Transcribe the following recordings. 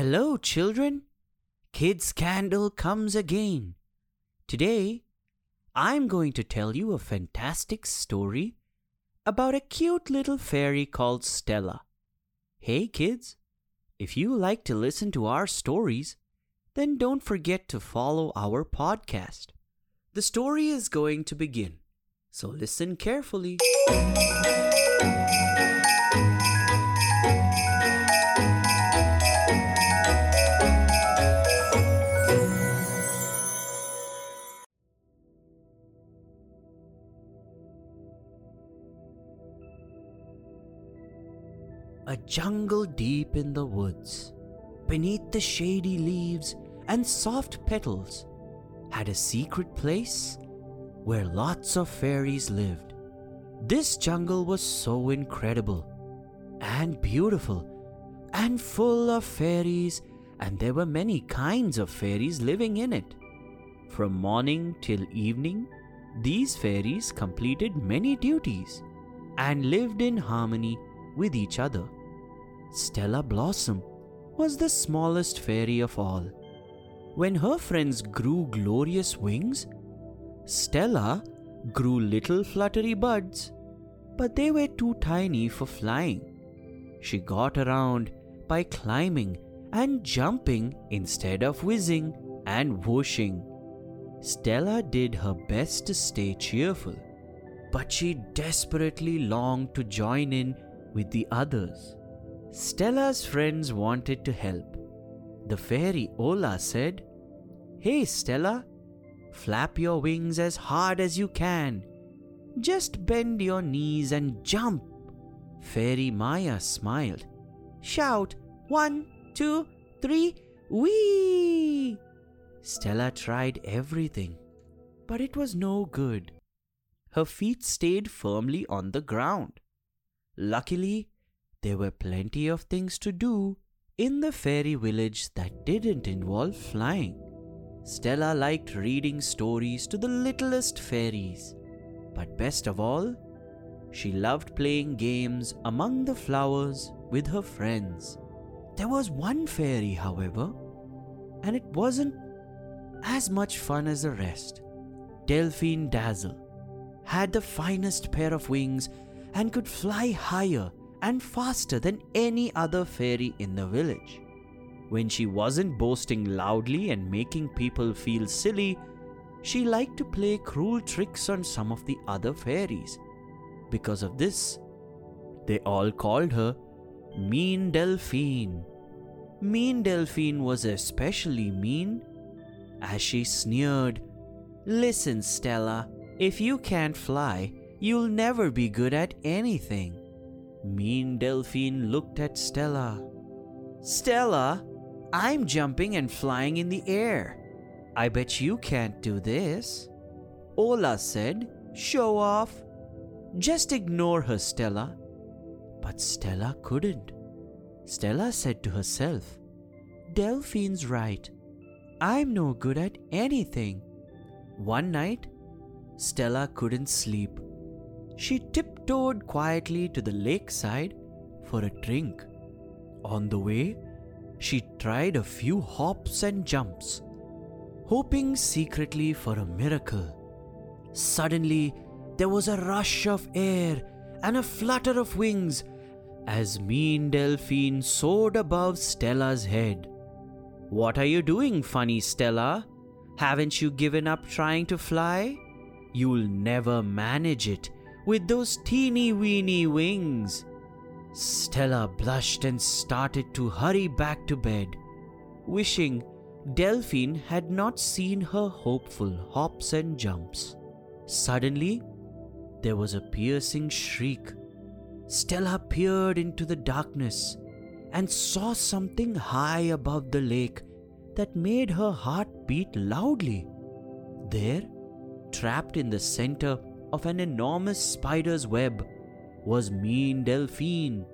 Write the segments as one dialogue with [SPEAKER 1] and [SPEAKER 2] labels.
[SPEAKER 1] Hello, children. Kids Candle comes again. Today, I'm going to tell you a fantastic story about a cute little fairy called Stella. Hey, kids, if you like to listen to our stories, then don't forget to follow our podcast. The story is going to begin, so listen carefully. A jungle deep in the woods, beneath the shady leaves and soft petals, had a secret place where lots of fairies lived. This jungle was so incredible and beautiful and full of fairies, and there were many kinds of fairies living in it. From morning till evening, these fairies completed many duties and lived in harmony with each other. Stella Blossom was the smallest fairy of all. When her friends grew glorious wings, Stella grew little fluttery buds, but they were too tiny for flying. She got around by climbing and jumping instead of whizzing and whooshing. Stella did her best to stay cheerful, but she desperately longed to join in with the others. Stella's friends wanted to help. The fairy Ola said, Hey Stella, flap your wings as hard as you can. Just bend your knees and jump. Fairy Maya smiled. Shout, one, two, three, wee! Stella tried everything, but it was no good. Her feet stayed firmly on the ground. Luckily, there were plenty of things to do in the fairy village that didn't involve flying. Stella liked reading stories to the littlest fairies, but best of all, she loved playing games among the flowers with her friends. There was one fairy, however, and it wasn't as much fun as the rest. Delphine Dazzle had the finest pair of wings and could fly higher and faster than any other fairy in the village. When she wasn't boasting loudly and making people feel silly, she liked to play cruel tricks on some of the other fairies. Because of this, they all called her Mean Delphine. Mean Delphine was especially mean as she sneered, Listen, Stella, if you can't fly, you'll never be good at anything. Mean Delphine looked at Stella. Stella, I'm jumping and flying in the air. I bet you can't do this. Ola said, Show off. Just ignore her, Stella. But Stella couldn't. Stella said to herself, Delphine's right. I'm no good at anything. One night, Stella couldn't sleep. She tiptoed quietly to the lakeside for a drink. On the way, she tried a few hops and jumps, hoping secretly for a miracle. Suddenly, there was a rush of air and a flutter of wings as Mean Delphine soared above Stella's head. What are you doing, funny Stella? Haven't you given up trying to fly? You'll never manage it with those teeny weeny wings. Stella blushed and started to hurry back to bed, wishing Delphine had not seen her hopeful hops and jumps. Suddenly, there was a piercing shriek. Stella peered into the darkness and saw something high above the lake that made her heart beat loudly. There, trapped in the center of an enormous spider's web, was Mean Delphine.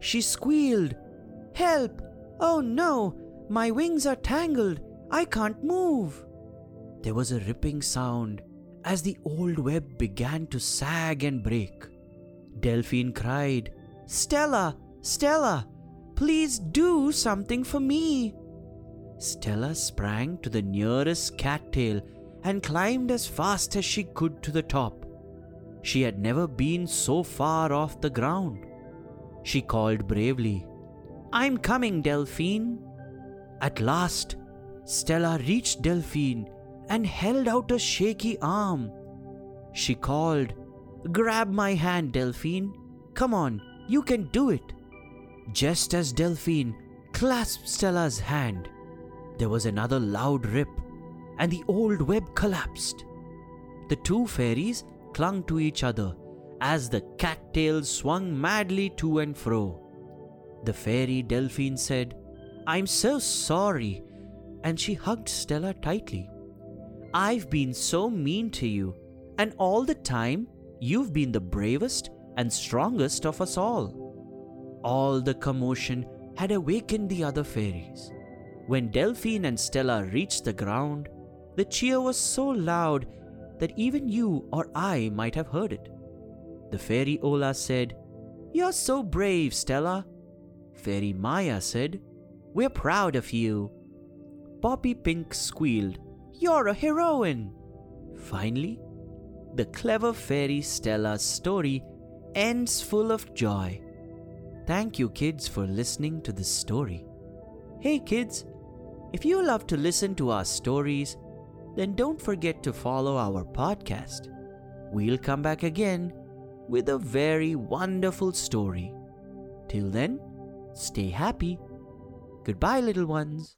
[SPEAKER 1] She squealed, Help! Oh no! My wings are tangled! I can't move! There was a ripping sound as the old web began to sag and break. Delphine cried, Stella! Stella! please do something for me. Stella sprang to the nearest cattail and climbed as fast as she could to the top. She had never been so far off the ground. She called bravely, I'm coming, Delphine. At last, Stella reached Delphine and held out a shaky arm. She called, Grab my hand, Delphine. Come on, you can do it. Just as Delphine clasped Stella's hand, there was another loud rip, and the old web collapsed. The two fairies clung to each other as the cattails swung madly to and fro. The fairy Delphine said, I'm so sorry, and she hugged Stella tightly. I've been so mean to you, and all the time you've been the bravest and strongest of us all. All the commotion had awakened the other fairies. When Delphine and Stella reached the ground, the cheer was so loud that even you or I might have heard it. The fairy Ola said, You're so brave, Stella. Fairy Maya said, We're proud of you. Poppy Pink squealed, You're a heroine. Finally, the clever fairy Stella's story ends full of joy. Thank you, kids, for listening to this story. Hey, kids, if you love to listen to our stories, then don't forget to follow our podcast. We'll come back again with a very wonderful story. Till then, stay happy. Goodbye, little ones.